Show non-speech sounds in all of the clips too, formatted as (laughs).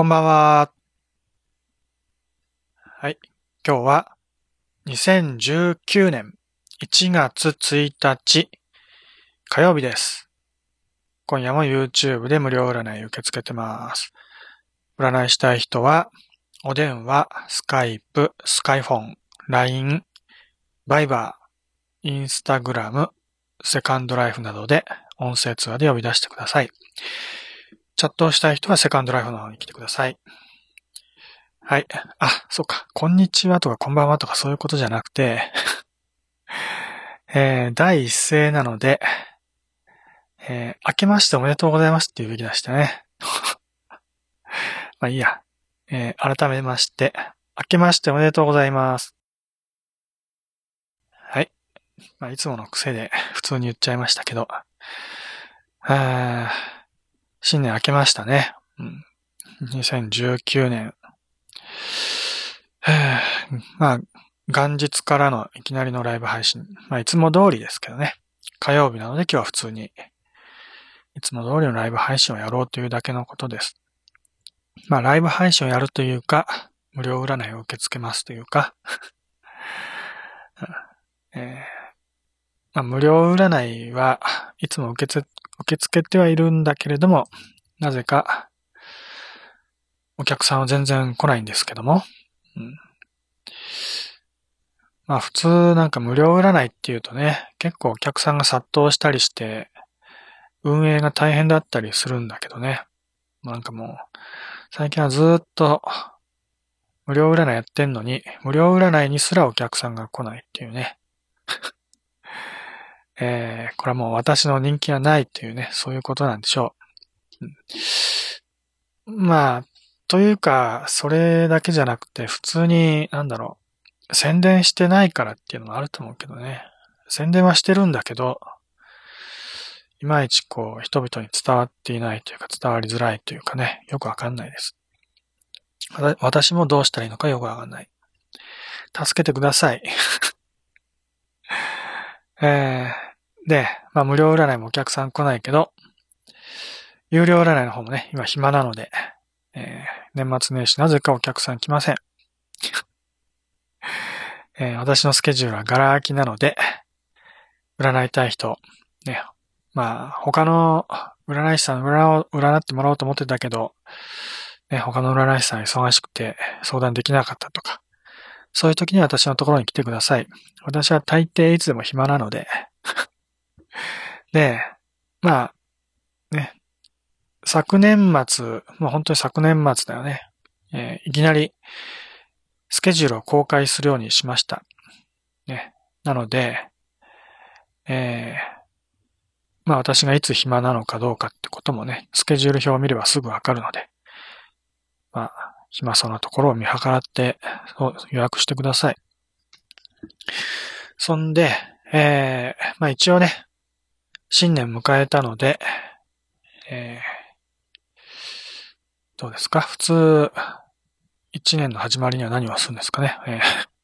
こんばんは。はい。今日は2019年1月1日火曜日です。今夜も YouTube で無料占い受け付けてます。占いしたい人は、お電話、スカイプ、スカイフォン、LINE、バイバー、インスタグラム、セカンドライフなどで音声通話で呼び出してください。チャットをしたい人はセカンドライフの方に来てください。はい。あ、そうか。こんにちはとかこんばんはとかそういうことじゃなくて、(laughs) えー、第一声なので、えー、明けましておめでとうございますっていうべきでしたね。(laughs) まあいいや。えー、改めまして、明けましておめでとうございます。はい。まあいつもの癖で普通に言っちゃいましたけど、あー新年明けましたね。うん、2019年。まあ、元日からのいきなりのライブ配信。まあ、いつも通りですけどね。火曜日なので今日は普通に、いつも通りのライブ配信をやろうというだけのことです。まあ、ライブ配信をやるというか、無料占いを受け付けますというか、(laughs) えーまあ、無料占いはいつも受けつ受け付けてはいるんだけれども、なぜか、お客さんは全然来ないんですけども、うん、まあ普通なんか無料占いっていうとね、結構お客さんが殺到したりして、運営が大変だったりするんだけどね。なんかもう、最近はずっと無料占いやってんのに、無料占いにすらお客さんが来ないっていうね。えー、これはもう私の人気がないっていうね、そういうことなんでしょう。うん、まあ、というか、それだけじゃなくて、普通に、なんだろう、宣伝してないからっていうのもあると思うけどね。宣伝はしてるんだけど、いまいちこう、人々に伝わっていないというか、伝わりづらいというかね、よくわかんないです。私もどうしたらいいのかよくわかんない。助けてください。(laughs) えー、で、まあ無料占いもお客さん来ないけど、有料占いの方もね、今暇なので、えー、年末年始なぜかお客さん来ません。(laughs) えー、私のスケジュールはガラ空きなので、占いたい人、ね、まあ他の占い師さん占を占ってもらおうと思ってたけど、ね、他の占い師さん忙しくて相談できなかったとか、そういう時に私のところに来てください。私は大抵いつでも暇なので。で、まあ、ね、昨年末、もう本当に昨年末だよね。えー、いきなりスケジュールを公開するようにしました。ね。なので、えー、まあ私がいつ暇なのかどうかってこともね、スケジュール表を見ればすぐわかるので、まあ、暇そうなところを見計らって予約してください。そんで、えー、まあ一応ね、新年迎えたので、えー、どうですか？普通、一年の始まりには何をするんですかね、えー、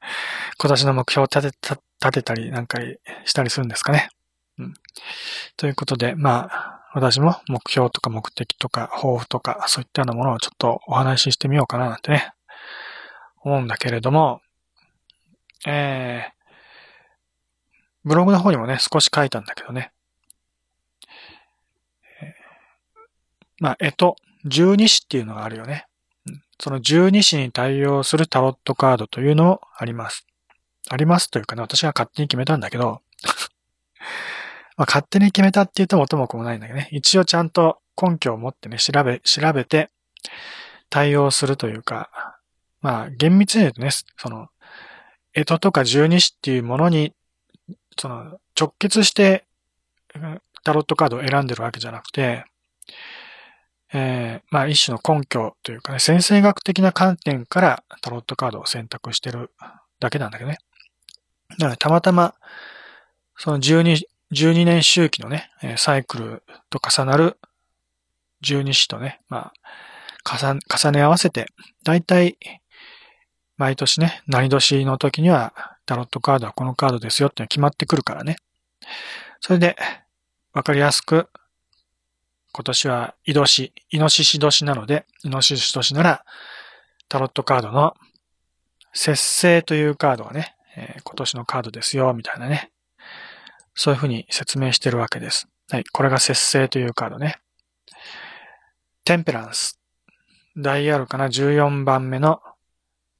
(laughs) 今年の目標を立てた、立てたりなんかしたりするんですかね？うん。ということで、まあ、私も目標とか目的とか抱負とかそういったようなものをちょっとお話ししてみようかななんてね、思うんだけれども、えー、ブログの方にもね、少し書いたんだけどね、えー、まあ、えと、十二支っていうのがあるよね。その十二支に対応するタロットカードというのもあります。ありますというかね、私が勝手に決めたんだけど、(laughs) まあ、勝手に決めたって言うと元も子もないんだけどね。一応ちゃんと根拠を持ってね、調べ、調べて対応するというか、まあ、厳密に言うとね、その、干支とか十二支っていうものに、その、直結してタロットカードを選んでるわけじゃなくて、えー、まあ一種の根拠というかね、先生学的な観点からタロットカードを選択してるだけなんだけどね。だからたまたま、その12、12年周期のね、サイクルと重なる12子とね、まあ、重重ね合わせて、だいたい毎年ね、何年の時にはタロットカードはこのカードですよって決まってくるからね。それで、わかりやすく今年はイドシ、イノシシ年なので、イノシシ年なら、タロットカードの節制というカードがね、えー、今年のカードですよ、みたいなね。そういうふうに説明してるわけです。はい。これが節制というカードね。テンペランス。ダイアルかな？14番目の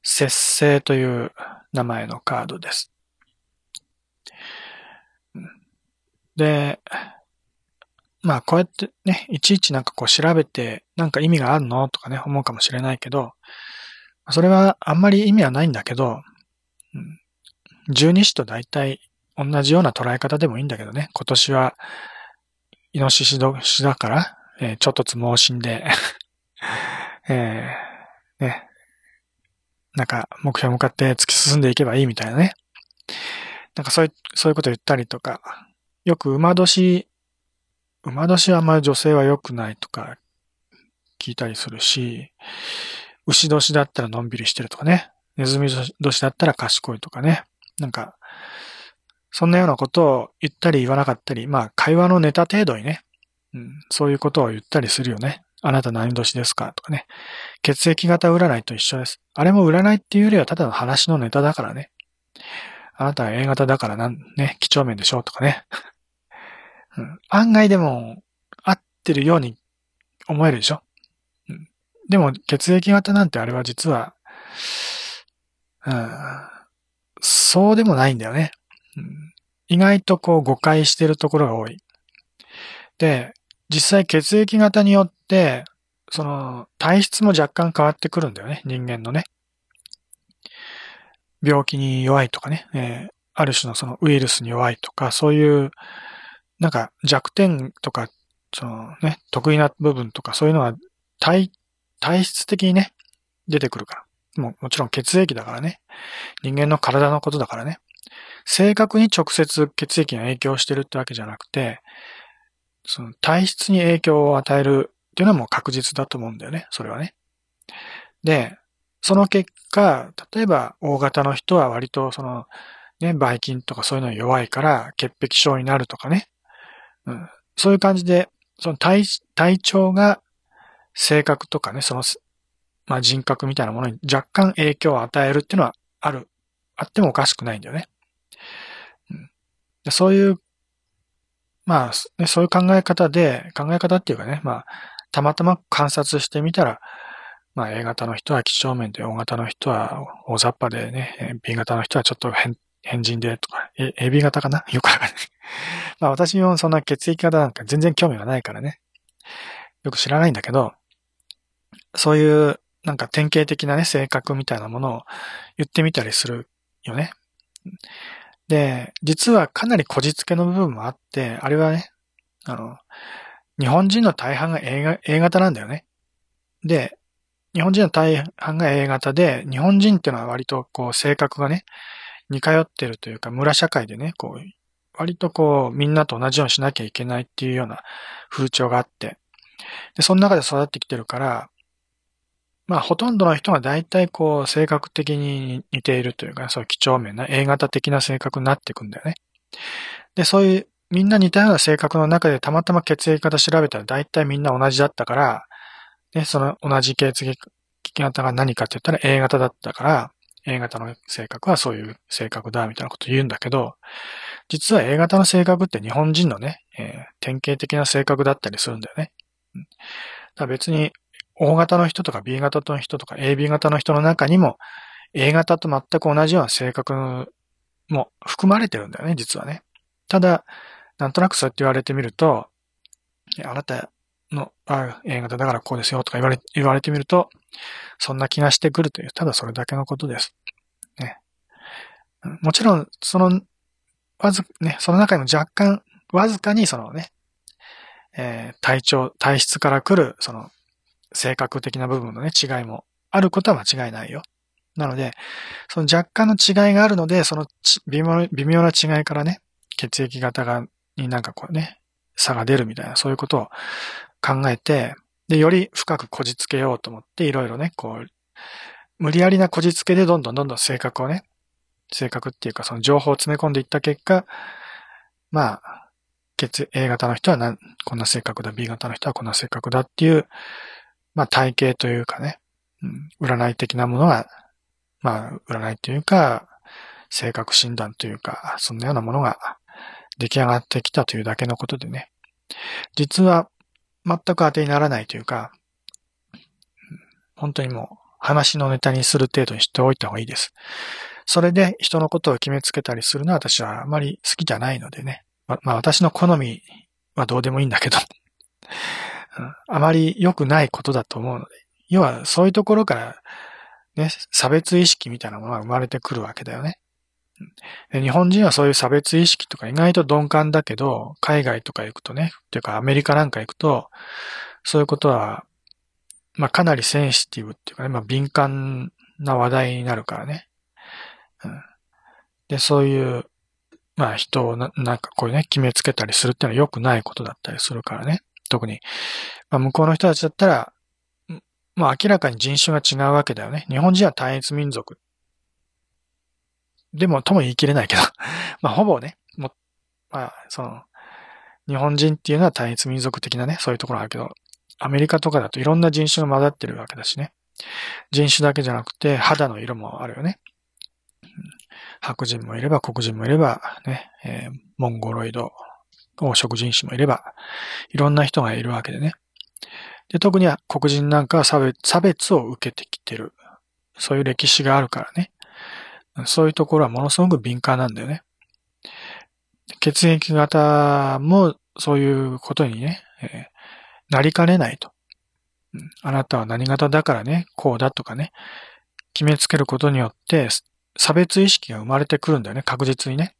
節制という名前のカードです。で、まあこうやってね、いちいちなんかこう調べてなんか意味があるのとかね、思うかもしれないけど、それはあんまり意味はないんだけど、十二支と大体同じような捉え方でもいいんだけどね、今年はイノシシ年だから、えー、ちょっとつ盲信で (laughs) えー、ね、なんか目標向かって突き進んでいけばいいみたいなね。なんかそういう、そういうこと言ったりとか、よく馬年、馬年はあんまり女性は良くないとか聞いたりするし、牛年だったらのんびりしてるとかね、ネズミ年だったら賢いとかね、なんか、そんなようなことを言ったり言わなかったり、まあ会話のネタ程度にね、うん、そういうことを言ったりするよね。あなた何年ですかとかね。血液型占いと一緒です。あれも占いっていうよりはただの話のネタだからね。あなたは A 型だからなん、ね、几帳面でしょうとかね。案外でも、合ってるように思えるでしょ、うん、でも、血液型なんてあれは実は、うん、そうでもないんだよね、うん。意外とこう誤解してるところが多い。で、実際血液型によって、その体質も若干変わってくるんだよね、人間のね。病気に弱いとかね、えー、ある種のそのウイルスに弱いとか、そういう、なんか弱点とか、そのね、得意な部分とか、そういうのは体、体質的にね、出てくるから。ももちろん血液だからね。人間の体のことだからね。正確に直接血液が影響してるってわけじゃなくて、その体質に影響を与えるっていうのはもう確実だと思うんだよね。それはね。で、その結果、例えば大型の人は割とその、ね、ばい菌とかそういうのに弱いから潔癖症になるとかね。うん、そういう感じで、その体、体調が性格とかね、その、まあ、人格みたいなものに若干影響を与えるっていうのはある、あってもおかしくないんだよね。うん、そういうまあ、ね、そういう考え方で、考え方っていうかね、まあ、たまたま観察してみたら、まあ A 型の人は几帳面で、O 型の人は大雑把でね、B 型の人はちょっと変、変人でとか、え AB 型かな？(laughs) よくわかんない。(laughs) まあ私もそんな血液型なんか全然興味がないからね。よく知らないんだけど、そういうなんか典型的なね、性格みたいなものを言ってみたりするよね。で、実はかなりこじつけの部分もあって、あれはね、あの、日本人の大半が A, A 型なんだよね。で、日本人の大半が A 型で、日本人っていうのは割とこう性格がね、似通ってるというか、村社会でね、こう、割とこう、みんなと同じようにしなきゃいけないっていうような風潮があって、で、その中で育ってきてるから、まあ、ほとんどの人が大体こう、性格的に似ているというか、そういう几帳面な A 型的な性格になっていくんだよね。で、そういう、みんな似たような性格の中でたまたま血液型調べたら大体みんな同じだったから、ね、その同じ血液型が何かって言ったら A 型だったから、A 型の性格はそういう性格だ、みたいなこと言うんだけど、実は A 型の性格って日本人のね、えー、典型的な性格だったりするんだよね。うん、だから別に O 型の人とか B 型の人とか AB 型の人の中にも A 型と全く同じような性格も含まれてるんだよね、実はね。ただ、なんとなくそうやって言われてみると、あなたの、あ A 型だからこうですよとか言われ、言われてみると、そんな気がしてくるという、ただそれだけのことです。ね。もちろん、その、わず、ね、その中にも若干、わずかにそのね、えー、体調、体質から来る、その、性格的な部分のね、違いもあることは間違いないよ。なので、その若干の違いがあるので、その微妙微妙な違いからね、血液型が、になんかこうね、差が出るみたいな、そういうことを考えて、で、より深くこじつけようと思って、いろいろね、こう、無理やりなこじつけでどんどんどんどん性格をね、性格っていうかその情報を詰め込んでいった結果、まあ、血 A 型の人はこんな性格だ、B 型の人はこんな性格だっていう、まあ体系というかね、うん、占い的なものが、まあ占いというか、性格診断というか、そんなようなものが出来上がってきたというだけのことでね、実は全く当てにならないというか、本当にもう話のネタにする程度にしておいた方がいいです。それで人のことを決めつけたりするのは私はあまり好きじゃないのでね。ま、まあ私の好みはどうでもいいんだけど、あまり良くないことだと思うので。要はそういうところからね、差別意識みたいなものが生まれてくるわけだよね。日本人はそういう差別意識とか意外と鈍感だけど、海外とか行くとね、というかアメリカなんか行くと、そういうことは、まあかなりセンシティブっていうかね、まあ敏感な話題になるからね。うん、で、そういう、まあ人をななんかこういうね、決めつけたりするっていうのは良くないことだったりするからね。特に、まあ向こうの人たちだったら、まあ明らかに人種が違うわけだよね。日本人は単一民族でも、とも言い切れないけど (laughs) まあ、ほぼね、も、まあ、その、日本人っていうのは単一民族的なね、そういうところあるけど、アメリカとかだといろんな人種が混ざってるわけだしね。人種だけじゃなくて、肌の色もあるよね。白人もいれば、黒人もいれば、ね、えー、モンゴロイド、黄色人種もいれば、いろんな人がいるわけでね。で、特には黒人なんかは差別差別を受けてきてる。そういう歴史があるからね。そういうところはものすごく敏感なんだよね。血液型もそういうことにね、えー、なりかねないと、うん。あなたは何型だからね、こうだとかね、決めつけることによって差別意識が生まれてくるんだよね、確実にね。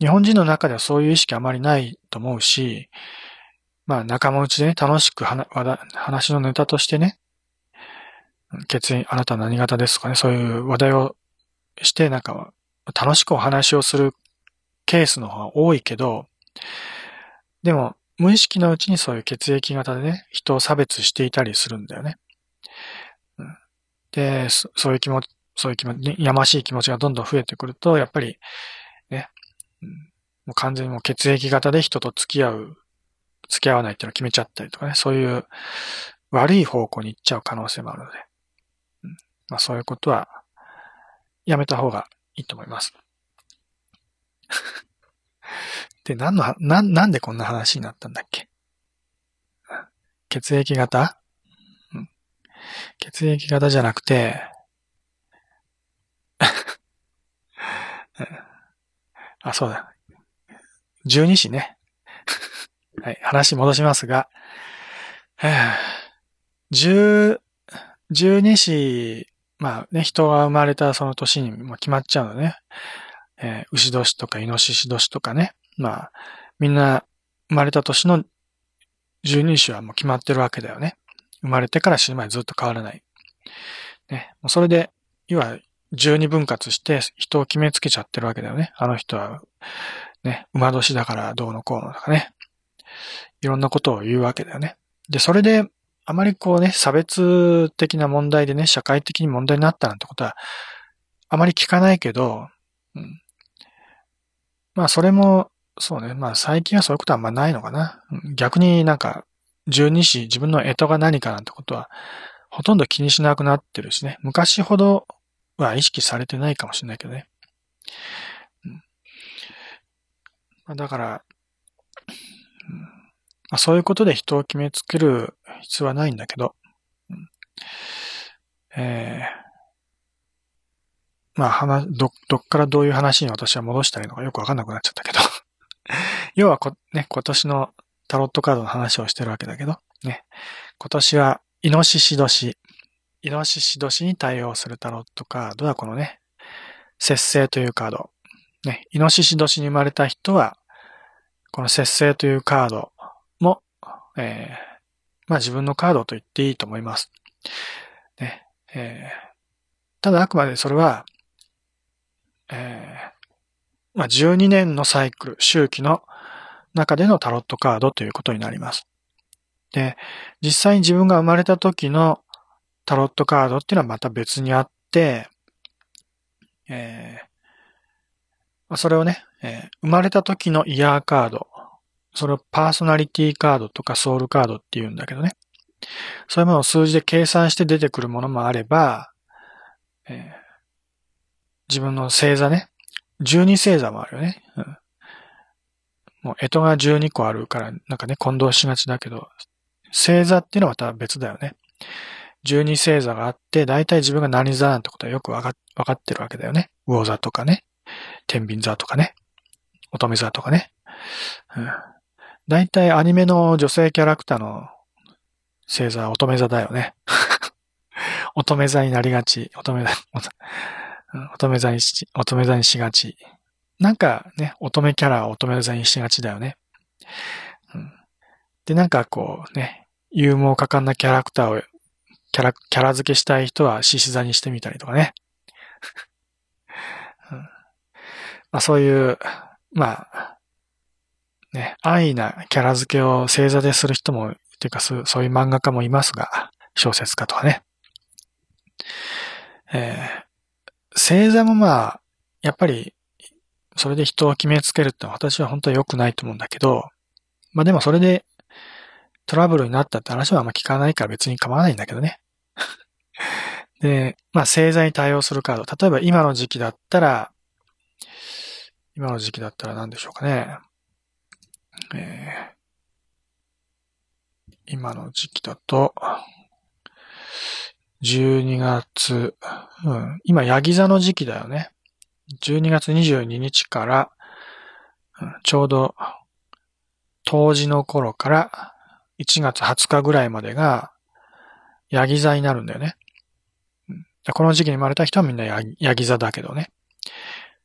日本人の中ではそういう意識あまりないと思うし、まあ仲間内でね、楽しく話のネタとしてね、血液、あなたは何型ですとかね、そういう話題をして、なんか、楽しくお話をするケースの方が多いけど、でも、無意識のうちにそういう血液型でね、人を差別していたりするんだよね。で、そういう気持ち、そういう気持ち、やましい気持ちがどんどん増えてくると、やっぱり、ね、もう完全にもう血液型で人と付き合う、付き合わないっていうのを決めちゃったりとかね、そういう悪い方向に行っちゃう可能性もあるので、まあそういうことはやめた方がいいと思います。(laughs) で、何の、な、なんでこんな話になったんだっけ？血液型、うん、血液型じゃなくて、(laughs) あ、そうだ。十二子ね。(laughs) はい、話戻しますが、十、十二子まあね、人が生まれたその年にも決まっちゃうのね。えー、牛年とかイノシシ年とかね。まあ、みんな生まれた年の十二種はもう決まってるわけだよね。生まれてから死ぬまでずっと変わらない。ね。もうそれで、要は十二分割して人を決めつけちゃってるわけだよね。あの人は、ね、馬年だからどうのこうのとかね。いろんなことを言うわけだよね。で、それであまりこうね、差別的な問題でね、社会的に問題になったなんてことは、あまり聞かないけど、うん、まあそれも、そうね、まあ最近はそういうことはあんまないのかな。逆になんか、十二支、自分の干支が何かなんてことは、ほとんど気にしなくなってるしね。昔ほどは意識されてないかもしれないけどね。うん、だから、まあ、そういうことで人を決めつける必要はないんだけど、うん、えー、まあ、話、ど、どっからどういう話に私は戻したらいいのかよくわかんなくなっちゃったけど。(laughs) 要はこ、ね、今年のタロットカードの話をしてるわけだけど、ね、今年は、イノシシ年、イノシシ年に対応するタロットカードはこのね、節制というカード。ね、イノシシ年に生まれた人は、この節制というカードも、えー、まあ自分のカードと言っていいと思います。ねえー、ただあくまでそれは、えー、まあ12年のサイクル、周期の中でのタロットカードということになります。で、実際に自分が生まれた時のタロットカードっていうのはまた別にあって、えー、それをね、えー、生まれた時のイヤーカードそれをパーソナリティカードとかソウルカードって言うんだけどね。そういうものを数字で計算して出てくるものもあれば、えー、自分の星座ね。12星座もあるよね。うん、もう、干支が12個あるから、なんかね、混同しがちだけど、星座っていうのはまた別だよね。12星座があって、だいたい自分が何座なんてことはよくわかわかってるわけだよね。魚座とかね。天秤座とかね。乙女座とかね。うん。だいたいアニメの女性キャラクターの星座は乙女座だよね。(laughs) 乙女座になりがち。乙女座、(laughs) 乙女座にし、乙女座にしがち。なんかね、乙女キャラは乙女座にしがちだよね。うん、で、なんかこうね、勇猛果敢なキャラクターを、キャラ、キャラ付けしたい人は獅子座にしてみたりとかね。(laughs) うん、まあそういう、まあ、ね、安易なキャラ付けを星座でする人も、っていうかそういう漫画家もいますが、小説家とかね。えー、星座もまあ、やっぱりそれで人を決めつけるってのは私は本当は良くないと思うんだけど、まあでもそれでトラブルになったって話はあんま聞かないから別に構わないんだけどね。(laughs) で、まあ星座に対応するカード。例えば今の時期だったら、今の時期だったら何でしょうかね。えー、今の時期だと、12月、うん、今、ヤギ座の時期だよね。12月22日から、ちょうど、当時の頃から1月20日ぐらいまでが、ヤギ座になるんだよね。うんこの時期に生まれた人はみんなヤギ座だけどね。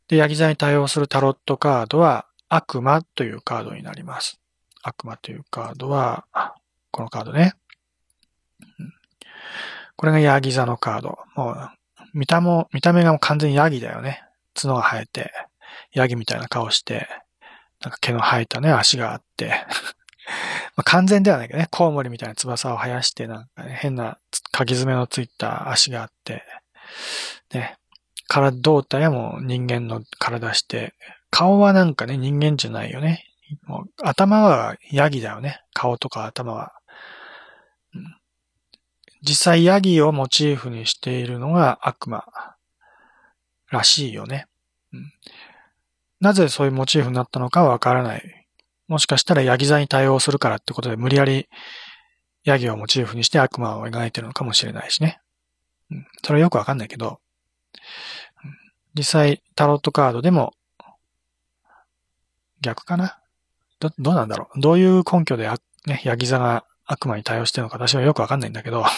で、ヤギ座に対応するタロットカードは、悪魔というカードになります。悪魔というカードは、このカードね。これがヤギ座のカード。もう、見たも、見た目がもう完全にヤギだよね。角が生えて、ヤギみたいな顔して、なんか毛の生えたね、足があって (laughs) まあ完全ではないけどね、コウモリみたいな翼を生やして、なんかね、変な鍵爪のついた足があって、ね、体、胴体はもう人間の体して、顔はなんかね、人間じゃないよね。もう頭はヤギだよね。顔とか頭は。実際ヤギをモチーフにしているのが悪魔らしいよね。うん、なぜそういうモチーフになったのかわからない。もしかしたらヤギ座に対応するからってことで無理やりヤギをモチーフにして悪魔を描いてるのかもしれないしね。うん、それはよくわかんないけど、実際タロットカードでも逆かな？ど、どうなんだろう？どういう根拠でね、ヤギ座が悪魔に対応してるのか私はよくわかんないんだけど、(laughs)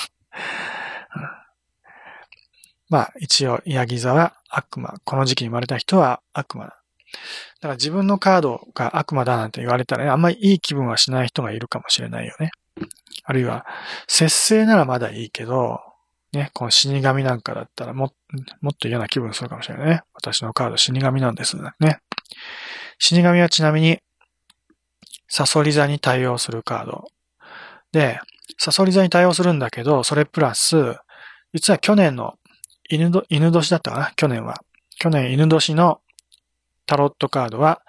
まあ一応ヤギ座は悪魔。この時期に生まれた人は悪魔だ。だから自分のカードが悪魔だなんて言われたらね、あんまりいい気分はしない人がいるかもしれないよね。あるいは、節制ならまだいいけど、ね、この死神なんかだったらももっと嫌な気分するかもしれないね。私のカード死神なんですね。死神はちなみに、サソリ座に対応するカード。で、サソリ座に対応するんだけど、それプラス、実は去年の犬、犬年だったかな？去年は。去年犬年のタロットカードは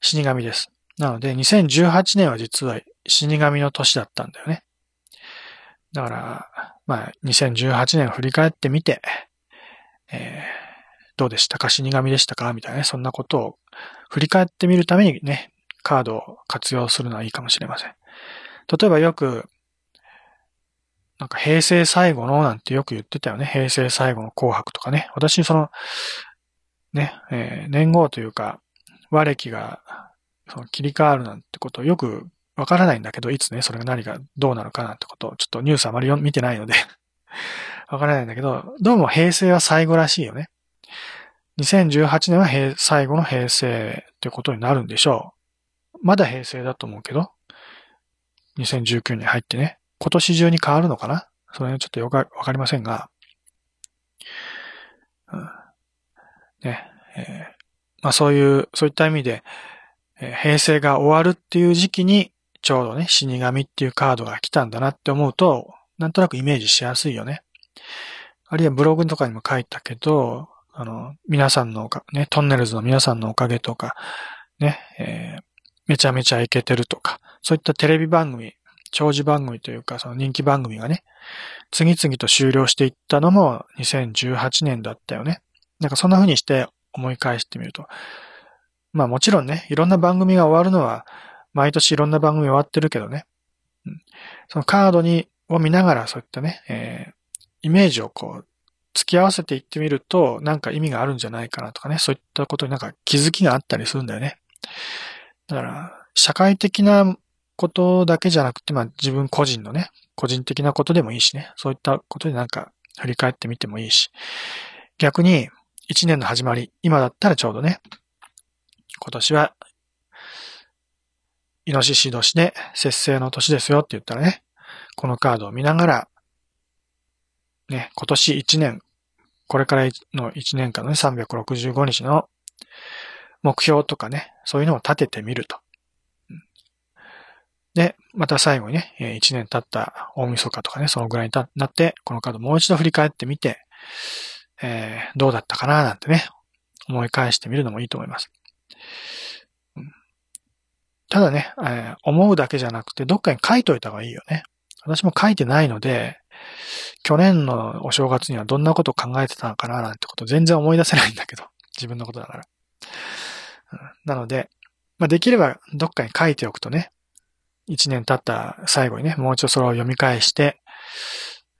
死神です。なので、2018年は実は死神の年だったんだよね。だから、まあ、2018年を振り返ってみて、えー、どうでしたか？死神でしたか？みたいなね、そんなことを振り返ってみるためにね、カードを活用するのはいいかもしれません。例えばよく、なんか平成最後のなんてよく言ってたよね。平成最後の紅白とかね。私、その、ね、えー、年号というか、和暦がその切り替わるなんてことをよくわからないんだけど、いつね、それが何がどうなるかなんてことを、ちょっとニュースあまり見てないので (laughs) わからないんだけど、どうも平成は最後らしいよね。2018年は最後の平成ってことになるんでしょう。まだ平成だと思うけど、2019年入ってね。今年中に変わるのかな？それはちょっとよくわかりませんが、うん、ね、えー、まあそういう、そういった意味で、えー、平成が終わるっていう時期に、ちょうどね、死神っていうカードが来たんだなって思うと、なんとなくイメージしやすいよね。あるいはブログとかにも書いたけど、あの、皆さんのおか、ね、トンネルズの皆さんのおかげとか、ね、えー、めちゃめちゃイケてるとか、そういったテレビ番組、長寿番組というか、その人気番組がね、次々と終了していったのも2018年だったよね。なんかそんな風にして思い返してみると。まあもちろんね、いろんな番組が終わるのは、毎年いろんな番組終わってるけどね。うん、そのカードに、を見ながらそういったね、えー、イメージをこう、付き合わせていってみると、なんか意味があるんじゃないかなとかね、そういったことになんか気づきがあったりするんだよね。だから、社会的なことだけじゃなくて、まあ自分個人のね、個人的なことでもいいしね、そういったことでなんか振り返ってみてもいいし、逆に一年の始まり、今だったらちょうどね、今年は、イノシシ年で節制の年ですよって言ったらね、このカードを見ながら、ね、今年一年、これからの一年間のね、365日の目標とかね、そういうのを立ててみると。で、また最後にね、1年経った大晦日とかね、そのぐらいになって、このカードもう一度振り返ってみて、えー、どうだったかななんてね、思い返してみるのもいいと思います。ただね、えー、思うだけじゃなくて、どっかに書いといた方がいいよね。私も書いてないので、去年のお正月にはどんなことを考えてたのかななんてこと全然思い出せないんだけど、(laughs) 自分のことだから。なので、まあ、できればどっかに書いておくとね、一年経った最後にね、もう一度それを読み返して、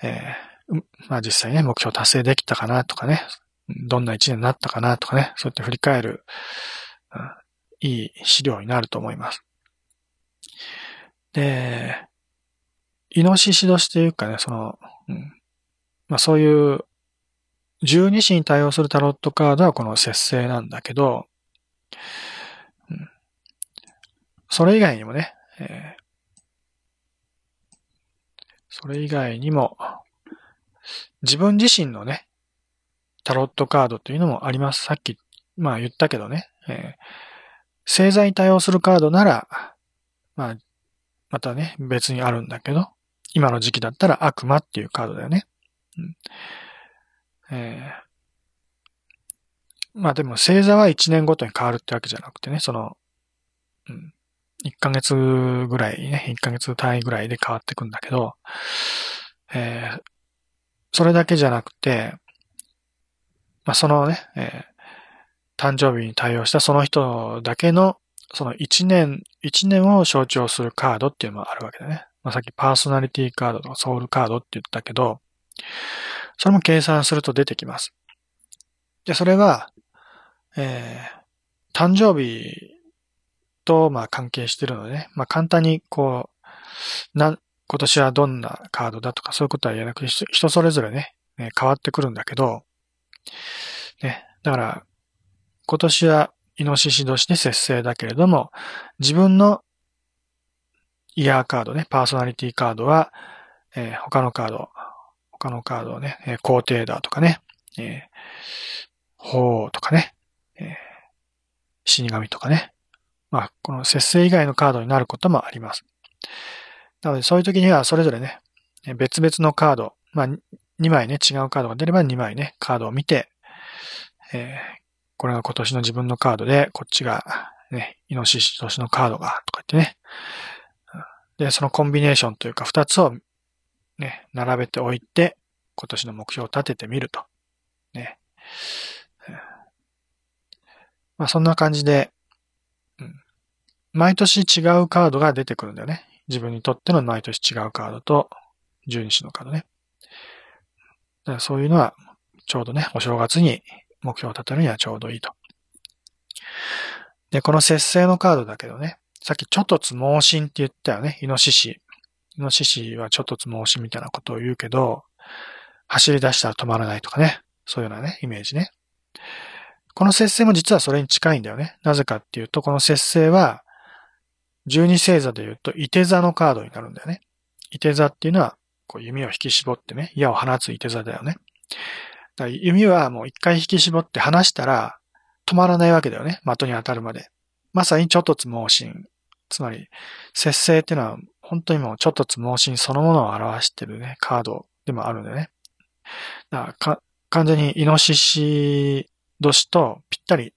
えー、まあ実際ね、目標達成できたかなとかね、どんな一年になったかなとかね、そうやって振り返る、うん、いい資料になると思います。で、イノシシ年というかね、その、うん、まあそういう十二支に対応するタロットカードはこの節制なんだけど、うん、それ以外にもね、えー、それ以外にも、自分自身のね、タロットカードというのもあります。さっき、まあ言ったけどね、えー、星座に対応するカードなら、まあ、またね、別にあるんだけど、今の時期だったら悪魔っていうカードだよね。うん。えー、まあでも星座は1年ごとに変わるってわけじゃなくてね、その、うん、1ヶ月ぐらいね、1ヶ月単位ぐらいで変わってくんだけど、えー、それだけじゃなくて、まあそのね、えー、誕生日に対応したその人だけの、その1年、1年を象徴するカードっていうのもあるわけだね。まあさっきパーソナリティカードとかソウルカードって言ったけど、それも計算すると出てきます。で、それは、えー、誕生日と、まあ、関係してるのでね、まあ、簡単に、こう、な、今年はどんなカードだとか、そういうことは言えなくて、人それぞれね、ね変わってくるんだけど、ね、だから、今年は、イノシシ年で節制だけれども、自分のイヤーカードね、パーソナリティカードは、えー、他のカード、他のカードをね、えー、皇帝だとかね、えー、法とかね、えー、死神とかね。まあ、この節制以外のカードになることもあります。なので、そういう時にはそれぞれね、別々のカード、まあ、2枚ね、違うカードが出れば2枚ね、カードを見て、えー、これが今年の自分のカードで、こっちが、ね、イノシシ年のカードが、とか言ってね。で、そのコンビネーションというか、2つをね、並べておいて、今年の目標を立ててみると。ね。まあそんな感じで、うん、毎年違うカードが出てくるんだよね。自分にとっての毎年違うカードと、十二支のカードね。だからそういうのは、ちょうどね、お正月に目標を立てるにはちょうどいいと。で、この節制のカードだけどね、さっきちょっとつ盲信って言ったよね、イノシシ。イノシシはちょっとつ盲信みたいなことを言うけど、走り出したら止まらないとかね。そういうようなね、イメージね。この節制も実はそれに近いんだよね。なぜかっていうと、この節制は、十二星座で言うと、伊手座のカードになるんだよね。伊手座っていうのは、こう弓を引き絞ってね、矢を放つ伊手座だよね。だから弓はもう一回引き絞って離したら、止まらないわけだよね。的に当たるまで。まさにちょっとつ盲信。つまり、節制っていうのは、本当にもうちょっとつ盲信そのものを表してるね、カードでもあるんだよね。だから完全にイノシシ年とぴったり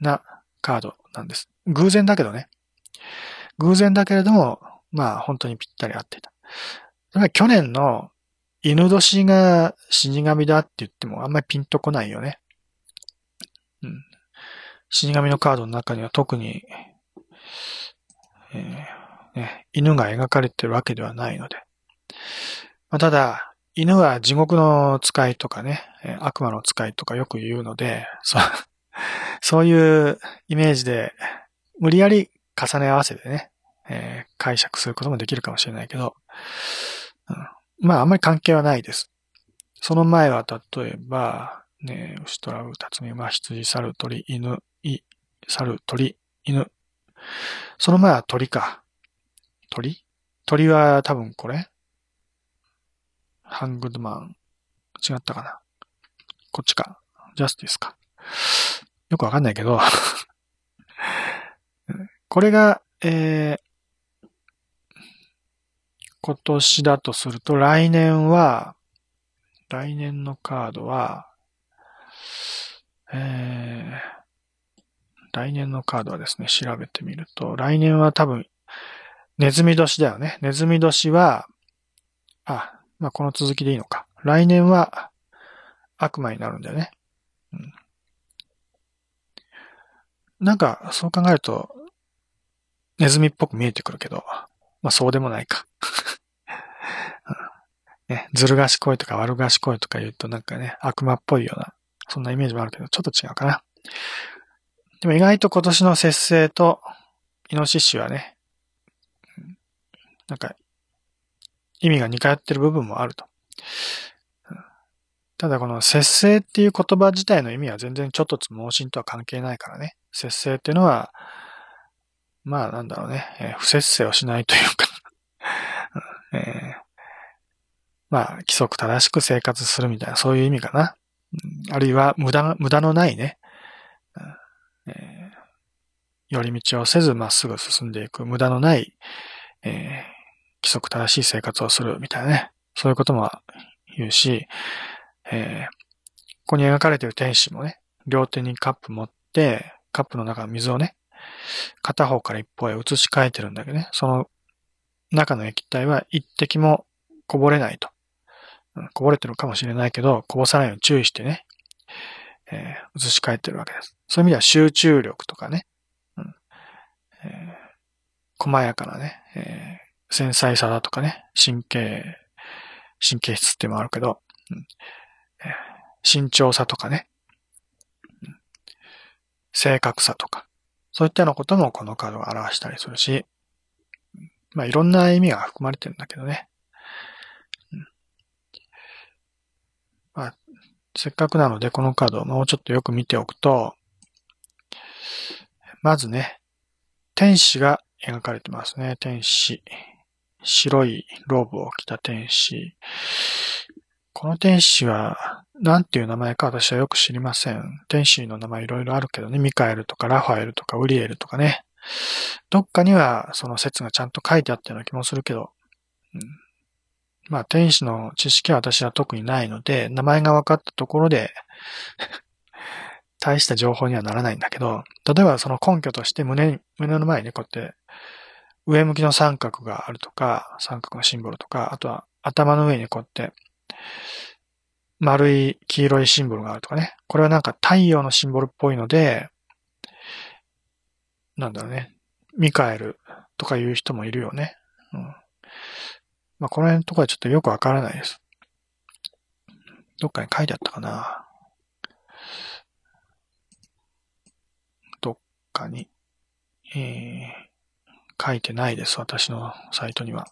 なカードなんです。偶然だけどね。偶然だけれども、まあ本当にぴったり合っていた。去年の犬年が死神だって言ってもあんまりピンとこないよね。死神のカードの中には特に、えー、ね、犬が描かれてるわけではないので。まあ、ただ、犬は地獄の使いとかね、悪魔の使いとかよく言うので、そう、そういうイメージで無理やり重ね合わせてね、えー、解釈することもできるかもしれないけど、うん、まああんまり関係はないです。その前は例えば、ね、牛、虎、タツミ、馬、羊、猿、鳥、犬、猿、鳥、犬。その前は鳥か。鳥？鳥は多分これ？ハングドマン。違ったかな？こっちか。ジャスティスか。よくわかんないけど (laughs) これが、えー、今年だとすると、来年は、来年のカードは、えー、来年のカードはですね、調べてみると、来年は多分、ネズミ年だよね。ネズミ年は、あ、まあ、この続きでいいのか。来年は悪魔になるんだよね。うん、なんか、そう考えると、ネズミっぽく見えてくるけど、まあそうでもないか。ね、ずる賢いとか悪賢いとか言うとなんかね、悪魔っぽいような、そんなイメージもあるけど、ちょっと違うかな。でも意外と今年の節制とイノシシはね、なんか意味が似通ってる部分もあると。ただこの節制っていう言葉自体の意味は全然ちょっとつ盲信とは関係ないからね。節制っていうのは、まあなんだろうね、えー、不節制をしないというか (laughs) えー、まあ規則正しく生活するみたいなそういう意味かな。あるいは無駄、無駄のないね、えー、寄り道をせずまっすぐ進んでいく無駄のない、えー、規則正しい生活をするみたいなね。そういうことも言うし、えー、ここに描かれている天使もね、両手にカップ持って、カップの中の水をね、片方から一方へ移し替えてるんだけどね、その中の液体は一滴もこぼれないと。こぼれてるかもしれないけど、こぼさないように注意してね、えー、移し替えてるわけです。そういう意味では集中力とかね、うん。えー、細やかなね、えー、繊細さだとかね、神経、神経質っていうのもあるけど、うん。えー、慎重さとかね、うん、正確さとか、そういったようなこともこのカードが表したりするし、まあいろんな意味が含まれてるんだけどね。うん、まあ、せっかくなのでこのカードをもうちょっとよく見ておくと、まずね、天使が描かれてますね。天使。白いローブを着た天使。この天使は、何ていう名前か私はよく知りません。天使の名前いろいろあるけどね、ミカエルとかラファエルとかウリエルとかね。どっかにはその説がちゃんと書いてあったような気もするけど、うん、まあ天使の知識は私は特にないので、名前が分かったところで大した情報にはならないんだけど、例えばその根拠として胸、胸の前にこうやって上向きの三角があるとか、三角のシンボルとか、あとは頭の上にこうやって丸い黄色いシンボルがあるとかね。これはなんか太陽のシンボルっぽいので、なんだろうね。ミカエルとかいう人もいるよね。うん。まあ、この辺のところはちょっとよくわからないです。どっかに書いてあったかな。どっかに、えー、書いてないです。私のサイトには。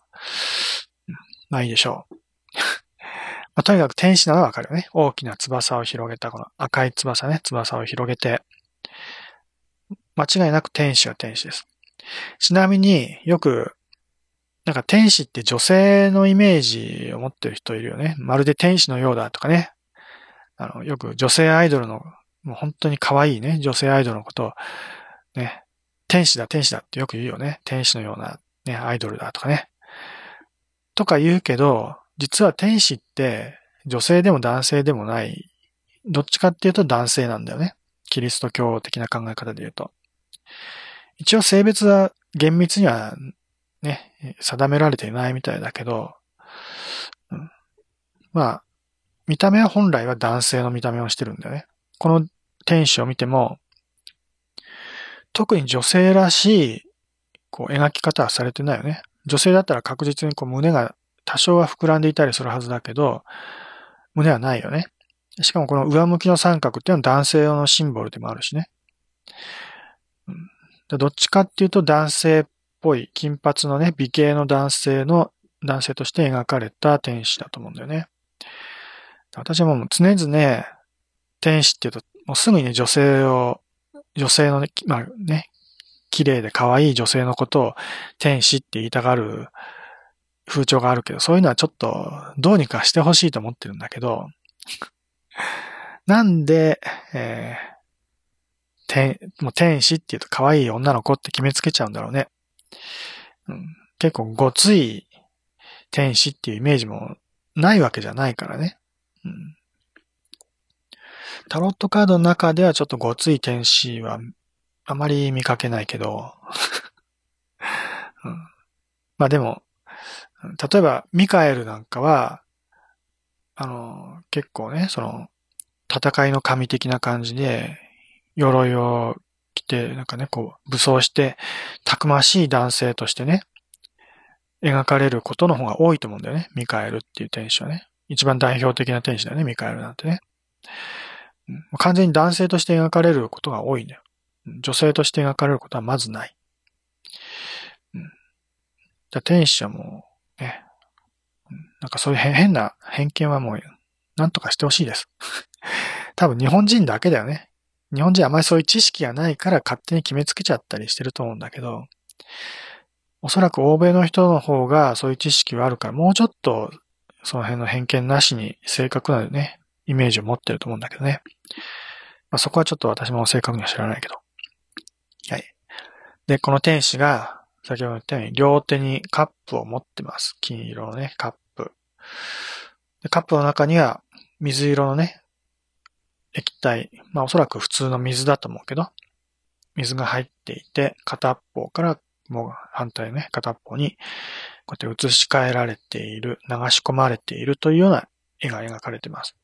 ないでしょう。(laughs) まあ、とにかく天使なのはわかるよね。大きな翼を広げた、この赤い翼ね、翼を広げて、間違いなく天使は天使です。ちなみによく、なんか天使って女性のイメージを持ってる人いるよね。まるで天使のようだとかね。あの、よく女性アイドルの、もう本当に可愛いね、女性アイドルのことを、ね、天使だ、天使だってよく言うよね。天使のような、ね、アイドルだとかね。とか言うけど、実は天使って女性でも男性でもない、どっちかっていうと男性なんだよね。キリスト教的な考え方で言うと。一応性別は厳密にはね、定められていないみたいだけど、うん、まあ、見た目は本来は男性の見た目をしてるんだよね。この天使を見ても、特に女性らしい、こう、描き方はされてないよね。女性だったら確実にこう胸が多少は膨らんでいたりするはずだけど、胸はないよね。しかもこの上向きの三角っていうのは男性用のシンボルでもあるしね。どっちかっていうと男性っぽい金髪のね、美形の男性の男性として描かれた天使だと思うんだよね。私はもう常々天使っていうと、もうすぐにね、女性を、女性のね、まあね、綺麗で可愛い女性のことを天使って言いたがる風潮があるけど、そういうのはちょっとどうにかしてほしいと思ってるんだけど、なんで、えー、天、もう天使って言うと可愛い女の子って決めつけちゃうんだろうね。うん、結構ごつい天使っていうイメージもないわけじゃないからね。うん、タロットカードの中ではちょっとごつい天使はあまり見かけないけど、(laughs) うん、まあでも、例えばミカエルなんかは、あの、結構ね、その、戦いの神的な感じで、鎧を着て、なんかね、こう、武装して、たくましい男性としてね、描かれることの方が多いと思うんだよね。ミカエルっていう天使はね。一番代表的な天使だよね、ミカエルなんてね。完全に男性として描かれることが多いんだよ。女性として描かれることはまずない。うん、じゃ天使はもう、ね、なんかそういう変な偏見はもう、なんとかしてほしいです。(laughs) 多分日本人だけだよね。日本人あまりそういう知識がないから勝手に決めつけちゃったりしてると思うんだけど、おそらく欧米の人の方がそういう知識はあるから、もうちょっとその辺の偏見なしに正確なね、イメージを持ってると思うんだけどね。まあ、そこはちょっと私も正確には知らないけど。はい。で、この天使が、先ほど言ったように、両手にカップを持ってます。金色のね、カップ。でカップの中には、水色のね、液体。まあおそらく普通の水だと思うけど、水が入っていて、片っぽからもう反対ね、片っぽに、こうやって移し替えられている、流し込まれているというような絵が描かれています。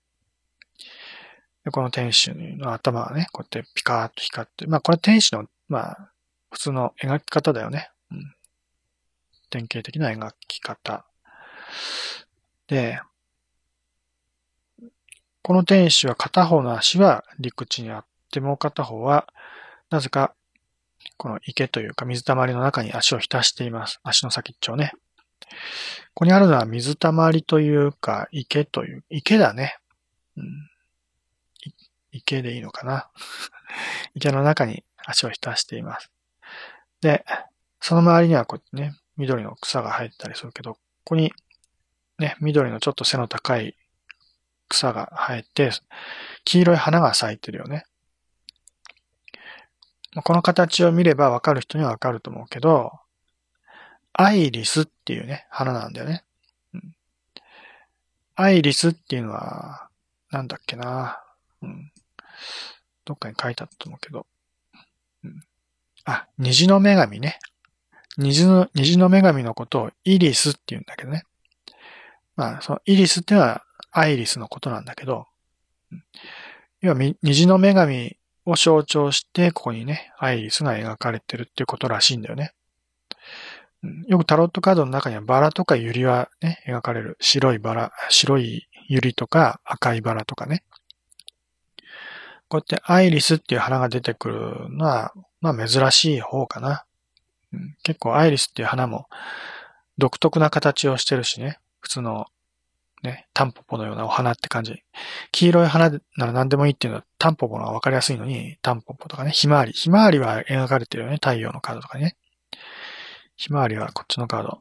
でこの天使の頭がね、こうやってピカーッと光って、まあこれ天使の、まあ、普通の描き方だよね。うん。典型的な描き方。で、この天使は片方の足は陸地にあって、もう片方は、なぜか、この池というか水たまりの中に足を浸しています。足の先っちょね。ここにあるのは水たまりというか、池という、池だね。うん、池でいいのかな。(laughs) 池の中に足を浸しています。で、その周りにはこうやってね、緑の草が生えてたりするけど、ここにね、緑のちょっと背の高い草が生えて、黄色い花が咲いてるよね。この形を見ればわかる人にはわかると思うけど、アイリスっていうね、花なんだよね。うん、アイリスっていうのは、なんだっけな。うん、どっかに書いてあったと思うけど。あ、虹の女神ね。虹の、虹の女神のことをイリスって言うんだけどね。まあ、そのイリスってのはアイリスのことなんだけど、要は虹の女神を象徴して、ここにね、アイリスが描かれてるっていうことらしいんだよね。よくタロットカードの中にはバラとかユリはね、描かれる。白いバラ、白いユリとか赤いバラとかね。こうやってアイリスっていう花が出てくるのは、まあ珍しい方かな。うん、結構アイリスっていう花も独特な形をしてるしね。普通のね、タンポポのようなお花って感じ。黄色い花なら何でもいいっていうのはタンポポの方がわかりやすいのに、タンポポとかね、ひまわり。ひまわりは描かれてるよね、太陽のカードとかね。ひまわりはこっちのカード。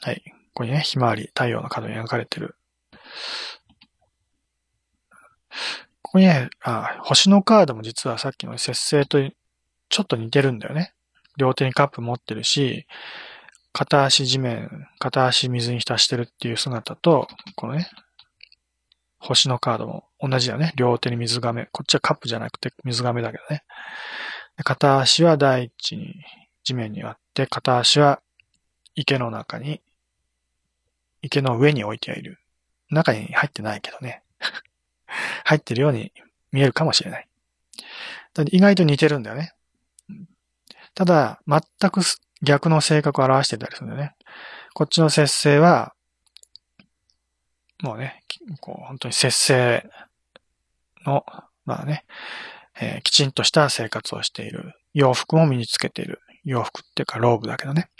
はい。ここにね、ひまわり、太陽のカードに描かれてる。ここにね、あ、星のカードも実はさっきの節制とちょっと似てるんだよね。両手にカップ持ってるし、片足地面、片足水に浸してるっていう姿と、このね、星のカードも同じだよね。両手に水亀。こっちはカップじゃなくて水亀だけどね。片足は大地に、地面にあって、片足は池の中に、池の上に置いている。中に入ってないけどね。入ってるように見えるかもしれない。意外と似てるんだよね。ただ、全く逆の性格を表してたりするんだよね。こっちの節制は、もうね、こう本当に節制の、まあね、えー、きちんとした生活をしている。洋服も身につけている。洋服っていうかローブだけどね。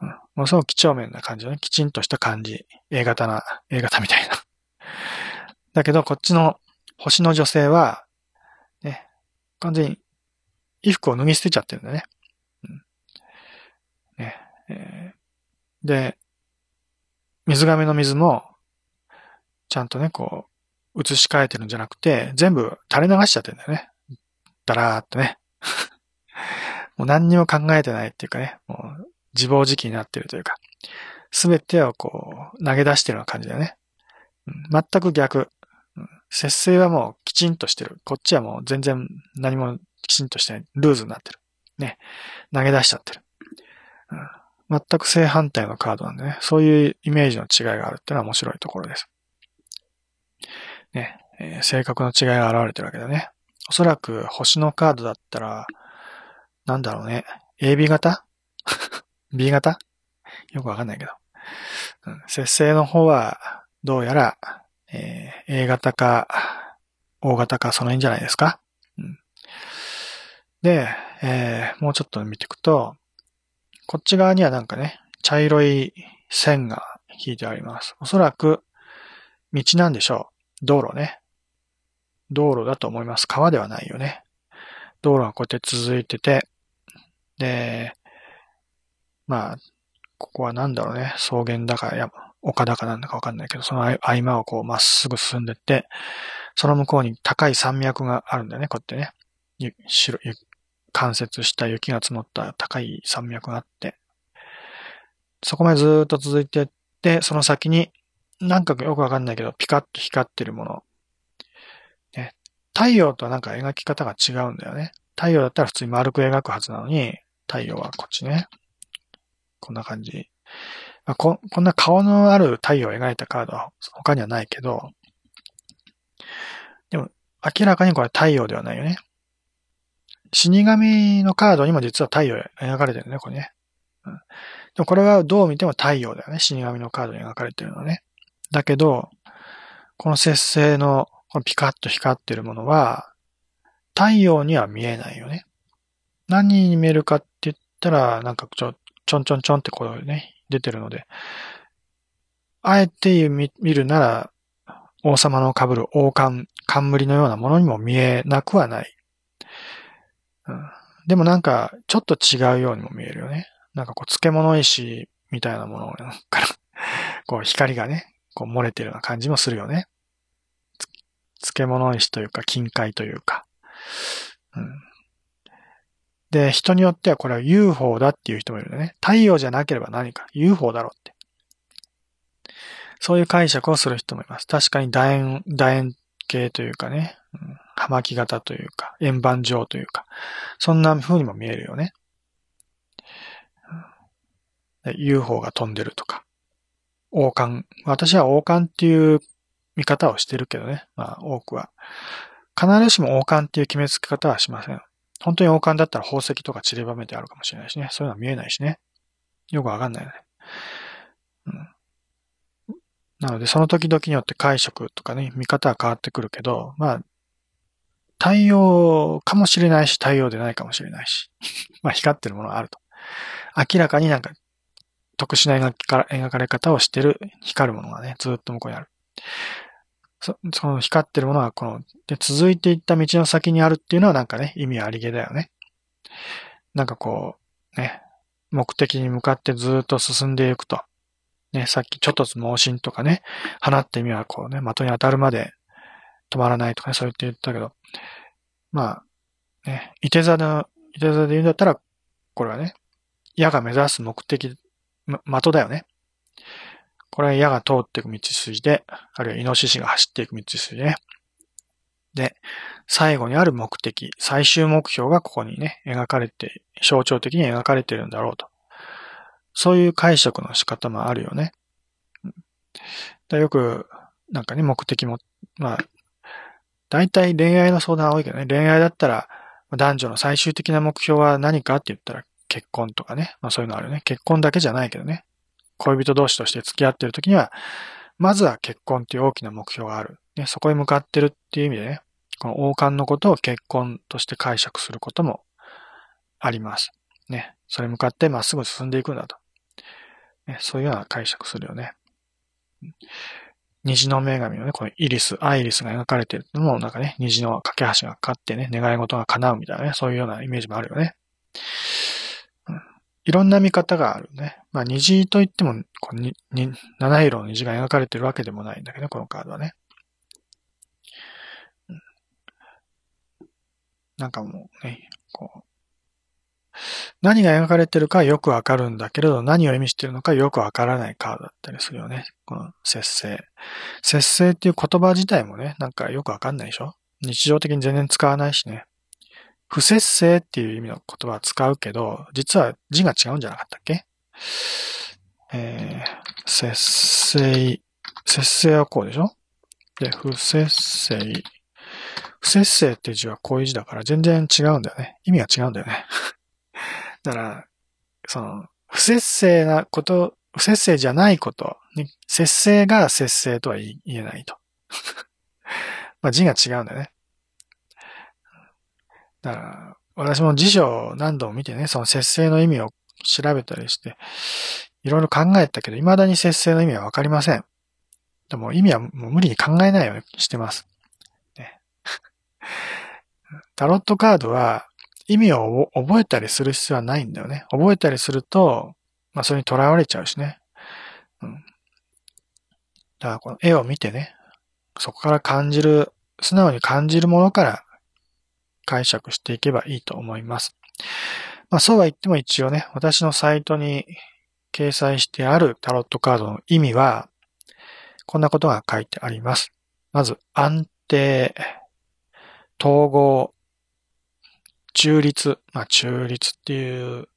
うん、ものすごく几帳面な感じのね、きちんとした感じ。A 型な、A 型みたいな。だけど、こっちの星の女性は、ね、完全に衣服を脱ぎ捨てちゃってるんだね。うん、ねえー、で、水亀の水も、ちゃんとね、こう、移し替えてるんじゃなくて、全部垂れ流しちゃってるんだよね。だらーっとね。(laughs) もう何にも考えてないっていうかね、もう自暴自棄になってるというか、すべてをこう、投げ出してるような感じだよね。全く逆。節制はもうきちんとしてる。こっちはもう全然何もきちんとしてない。ルーズになってる。ね。投げ出しちゃってる。うん、全く正反対のカードなんでね。そういうイメージの違いがあるっていうのは面白いところです。ね。えー、性格の違いが現れてるわけだね。おそらく星のカードだったら、なんだろうね。AB 型 (laughs) ?B 型？よくわかんないけど。うん、節制の方は、どうやら、えー、A 型か、O 型か、その辺じゃないですか。うん、で、えー、もうちょっと見ていくと、こっち側にはなんかね、茶色い線が引いてあります。おそらく、道なんでしょう。道路ね。道路だと思います。川ではないよね。道路がこうやって続いてて、で、まあ、ここはなんだろうね、草原だか、や丘だかなんだかわかんないけど、その合間をこうまっすぐ進んでって、その向こうに高い山脈があるんだよね、こうやってね。白、関節した雪が積もった高い山脈があって、そこまでずっと続いてって、その先に、なんかよくわかんないけど、ピカッと光ってるもの。ね、太陽とはなんか描き方が違うんだよね。太陽だったら普通に丸く描くはずなのに、太陽はこっちね。こんな感じ。まあ、ここんな顔のある太陽を描いたカードは他にはないけど、でも明らかにこれ太陽ではないよね。死神のカードにも実は太陽描かれてるね、これね。うん、でもこれはどう見ても太陽だよね。死神のカードに描かれてるのはね。だけど、この節制のこのピカッと光ってるものは、太陽には見えないよね。何に見えるかって言ったら、なんかちょ、ちょんちょんちょんってこうね、出てるので、あえて見るなら、王様の被る王冠、冠のようなものにも見えなくはない。うん、でもなんか、ちょっと違うようにも見えるよね。なんかこう、漬物石みたいなものから、(laughs) こう、光がね、こう漏れてるような感じもするよね。漬物石というか、金塊というか。うん、で、人によってはこれは UFO だっていう人もいるね。太陽じゃなければ何か UFO だろうって。そういう解釈をする人もいます。確かに楕円、楕円形というかね、うん、葉巻型というか、円盤状というか、そんな風にも見えるよね。UFO が飛んでるとか。王冠。私は王冠っていう見方をしてるけどね。まあ多くは。必ずしも王冠っていう決めつけ方はしません。本当に王冠だったら宝石とか散りばめてあるかもしれないしね。そういうのは見えないしね。よくわかんないよね。うん。なので、その時々によって解釈とかね、見方は変わってくるけど、まあ、太陽かもしれないし、太陽でないかもしれないし。(laughs) まあ、光ってるものがあると。明らかになんか、特殊な描かれ方をしてる光るものがね、ずっと向こうにある。そその光ってるものがこの、で、続いていった道の先にあるっていうのはなんかね、意味ありげだよね。なんかこう、ね、目的に向かってずっと進んでいくと。ね、さっきちょっとずつ盲信とかね、放ってみはこうね、的に当たるまで止まらないとかね、そう言って言ったけど、まあ、ね、いて座の、いて座で言うんだったら、これはね、矢が目指す目的、的だよね。これは矢が通っていく道筋で、あるいはイノシシが走っていく道筋でね。で、最後にある目的、最終目標がここにね、描かれて、象徴的に描かれてるんだろうと。そういう解釈の仕方もあるよね。だよく、なんかね、目的も、まあ、大体恋愛の相談は多いけどね、恋愛だったら、男女の最終的な目標は何かって言ったら結婚とかね。まあそういうのあるよね。結婚だけじゃないけどね。恋人同士として付き合ってる時には、まずは結婚っていう大きな目標がある。ね、そこへ向かってるっていう意味でね、この王冠のことを結婚として解釈することもあります。ね。それ向かってまっすぐ進んでいくんだと。ね、そういうような解釈するよね。虹の女神のね、このイリス、アイリスが描かれてるのも、なんかね、虹の架け橋がかかってね、願い事が叶うみたいなね、そういうようなイメージもあるよね。いろんな見方があるね。まあ、虹といっても、こにに七色の虹が描かれてるわけでもないんだけど、このカードはね。なんかもうね、こう、何が描かれてるかよくわかるんだけれど、何を意味してるのかよくわからないカードだったりするよね。この節制。節制っていう言葉自体もね、なんかよくわかんないでしょ？日常的に全然使わないしね。不節制っていう意味の言葉は使うけど、実は字が違うんじゃなかったっけ？えー、節制。節制はこうでしょ？で、不節制。不節制っていう字はこういう字だから全然違うんだよね。意味が違うんだよね。(laughs) だから、その、不節制なこと、不節制じゃないこと、ね、節制が節制とは言えないと。(laughs) まあ字が違うんだよね。だから、私も辞書を何度も見てね、その節制の意味を調べたりして、いろいろ考えたけど、未だに節制の意味はわかりません。でも意味はもう無理に考えないようにしてます。ね、(laughs) タロットカードは、意味を覚えたりする必要はないんだよね。覚えたりすると、まあそれに囚われちゃうしね。うん。だからこの絵を見てね、そこから感じる、素直に感じるものから解釈していけばいいと思います。まあそうは言っても一応ね、私のサイトに掲載してあるタロットカードの意味は、こんなことが書いてあります。まず、安定、統合、中立。まあ中立っていう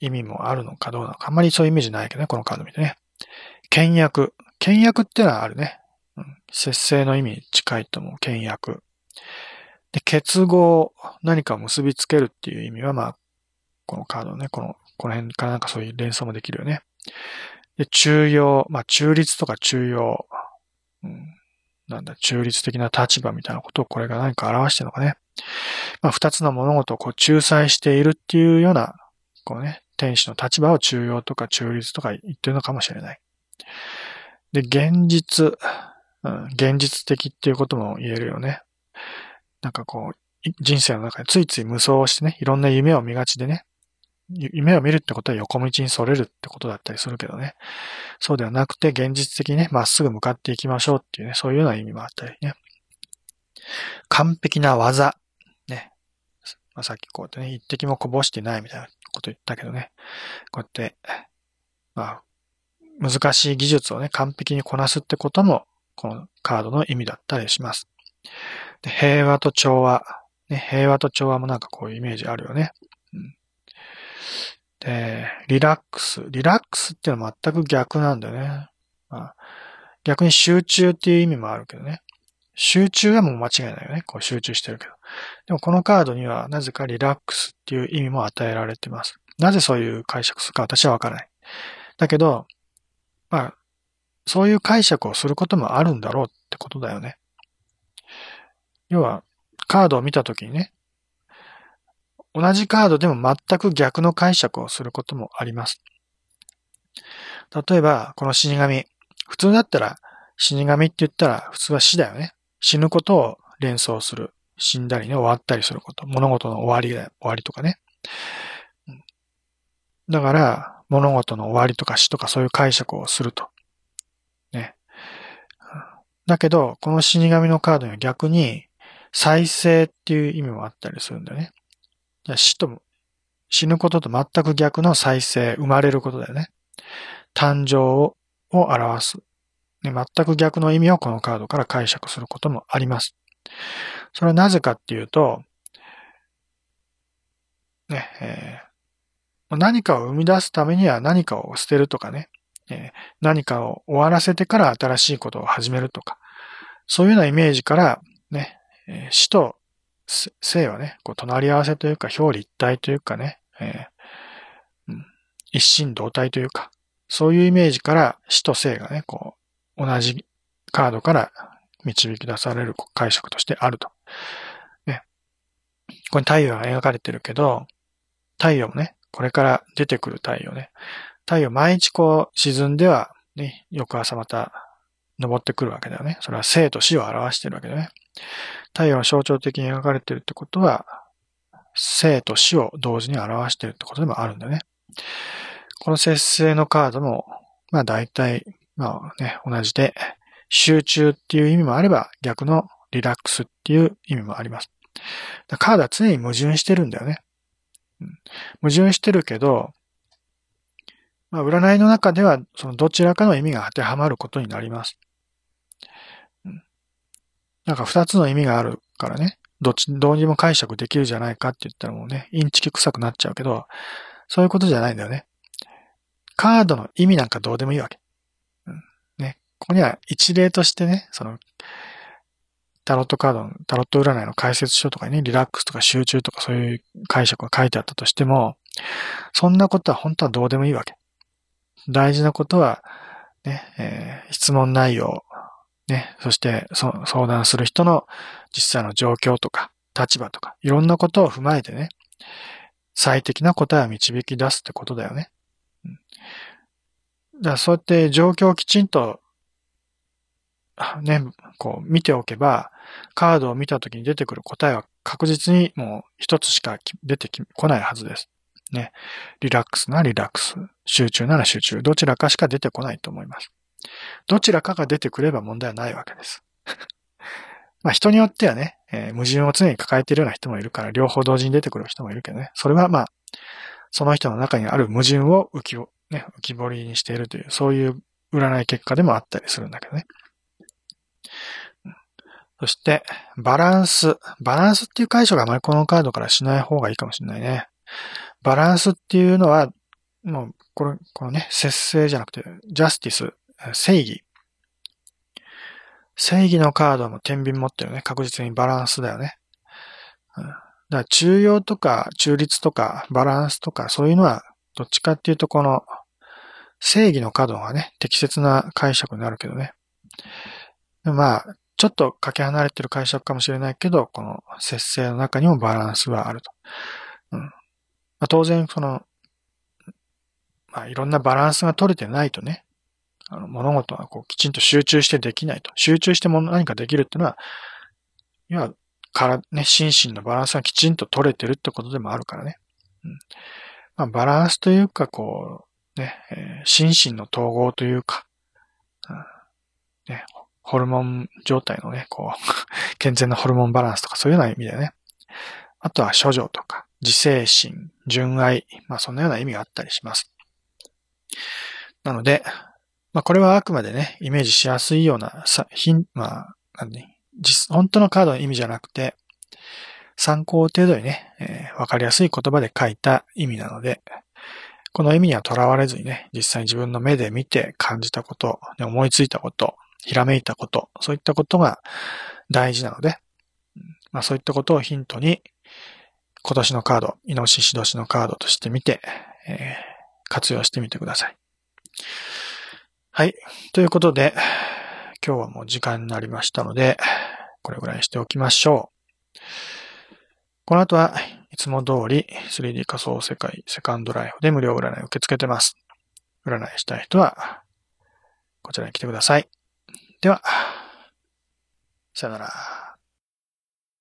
意味もあるのかどうなのか。あんまりそういうイメージないけどね、このカード見てね。倹約。倹約ってのはあるね。うん、節制の意味に近いと思う。倹約。で、結合。何かを結びつけるっていう意味は、まあ、このカードね、この、この辺からなんかそういう連想もできるよね。で、中庸。まあ、中立とか中庸。うん、なんだ、中立的な立場みたいなことをこれが何か表してるのかね。まあ、二つの物事をこう仲裁しているっていうような、こうね、天使の立場を中庸とか中立とか言ってるのかもしれない。で、現実、うん、現実的っていうことも言えるよね。なんかこう、人生の中でついつい無双をしてね、いろんな夢を見がちでね、夢を見るってことは横道にそれるってことだったりするけどね。そうではなくて、現実的にね、まっすぐ向かっていきましょうっていうね、そういうような意味もあったりね。完璧な技。ね。まあ、さっきこうやってね、一滴もこぼしてないみたいなこと言ったけどね。こうやって、まあ、難しい技術をね、完璧にこなすってことも、このカードの意味だったりします。で平和と調和。ね、平和と調和もなんかこういうイメージあるよね。で、リラックス。リラックスっていうのは全く逆なんだよね。まあ、逆に集中っていう意味もあるけどね。集中はもう間違いないよね。こう集中してるけど。でもこのカードにはなぜかリラックスっていう意味も与えられてます。なぜそういう解釈するか私はわからない。だけど、まあ、そういう解釈をすることもあるんだろうってことだよね。要は、カードを見たときにね、同じカードでも全く逆の解釈をすることもあります。例えば、この死神。普通だったら、死神って言ったら普通は死だよね。死ぬことを連想する。死んだりね、終わったりすること。物事の終わりだ。終わりとかね。だから、物事の終わりとか死とかそういう解釈をすると。ね。だけど、この死神のカードには逆に、再生っていう意味もあったりするんだよね。死と、死ぬことと全く逆の再生、生まれることだよね。誕生を表す。ね、全く逆の意味をこのカードから解釈することもあります。それはなぜかっていうと、ね、えー、何かを生み出すためには何かを捨てるとかね、えー、何かを終わらせてから新しいことを始めるとか、そういうようなイメージから、えー、死と生はね、こう隣り合わせというか表裏一体というかね、えーうん、一心同体というか、そういうイメージから死と生がね、こう、同じカードから導き出される解釈としてあると。ね。ここに太陽が描かれてるけど、太陽もね、これから出てくる太陽ね。太陽毎日こう沈んでは、ね、翌朝また昇ってくるわけだよね。それは生と死を表してるわけだよね。太陽が象徴的に描かれてるってことは、生と死を同時に表してるってことでもあるんだよね。この節制のカードも、まあ大体、まあね、同じで、集中っていう意味もあれば、逆のリラックスっていう意味もあります。カードは常に矛盾してるんだよね。矛盾してるけど、まあ、占いの中では、そのどちらかの意味が当てはまることになります。なんか二つの意味があるからね、どっち、どうにも解釈できるじゃないかって言ったらもうね、インチキ臭くなっちゃうけど、そういうことじゃないんだよね。カードの意味なんかどうでもいいわけ。うん、ね。ここには一例としてね、その、タロットカードの、タロット占いの解説書とかにね、リラックスとか集中とかそういう解釈が書いてあったとしても、そんなことは本当はどうでもいいわけ。大事なことは、ね、えー、質問内容、ね、そしてそ相談する人の実際の状況とか、立場とか、いろんなことを踏まえてね、最適な答えを導き出すってことだよね。うん、だからそうやって状況をきちんと、ね、こう見ておけば、カードを見た時に出てくる答えは確実にもう一つしか出てこないはずです。ね。リラックスならリラックス。集中なら集中。どちらかしか出てこないと思います。どちらかが出てくれば問題はないわけです。(laughs) まあ人によってはね、えー、矛盾を常に抱えているような人もいるから、両方同時に出てくる人もいるけどね。それはまあ、その人の中にある矛盾を浮きを、ね、浮き彫りにしているという、そういう占い結果でもあったりするんだけどね。そして、バランス。バランスっていう解釈はあまりこのカードからしない方がいいかもしれないね。バランスっていうのは、もう、これ、このね、節制じゃなくて、ジャスティス、正義。正義のカードも天秤持ってるね。確実にバランスだよね。だから中庸とか中立とかバランスとかそういうのはどっちかっていうとこの正義のカードがね、適切な解釈になるけどね。まあ、ちょっとかけ離れてる解釈かもしれないけど、この節制の中にもバランスはあると。うんまあ、当然、その、まあ、いろんなバランスが取れてないとね、あの物事はこうきちんと集中してできないと。集中しても何かできるっていうのは、いや、から、ね、心身のバランスがきちんと取れてるってことでもあるからね。うんまあ、バランスというか、こう、ね、えー、心身の統合というか、うんね、ホルモン状態のね、こう、(laughs) 健全なホルモンバランスとかそういうような意味でね。あとは処女とか、自制心、純愛、まあそんなような意味があったりします。なので、まあこれはあくまでね、イメージしやすいような、さ、ひん、まあ、なんね、実、本当のカードの意味じゃなくて、参考程度にね、えー、わかりやすい言葉で書いた意味なので、この意味にはとらわれずにね、実際に自分の目で見て感じたこと、思いついたこと、ひらめいたこと、そういったことが大事なので、まあそういったことをヒントに、今年のカード、イノシシ年のカードとしてみて、えー、活用してみてください。はい。ということで、今日はもう時間になりましたので、これぐらいにしておきましょう。この後はいつも通り 3D 仮想世界セカンドライフで無料占いを受け付けてます。占いしたい人は、こちらに来てください。では、さよなら。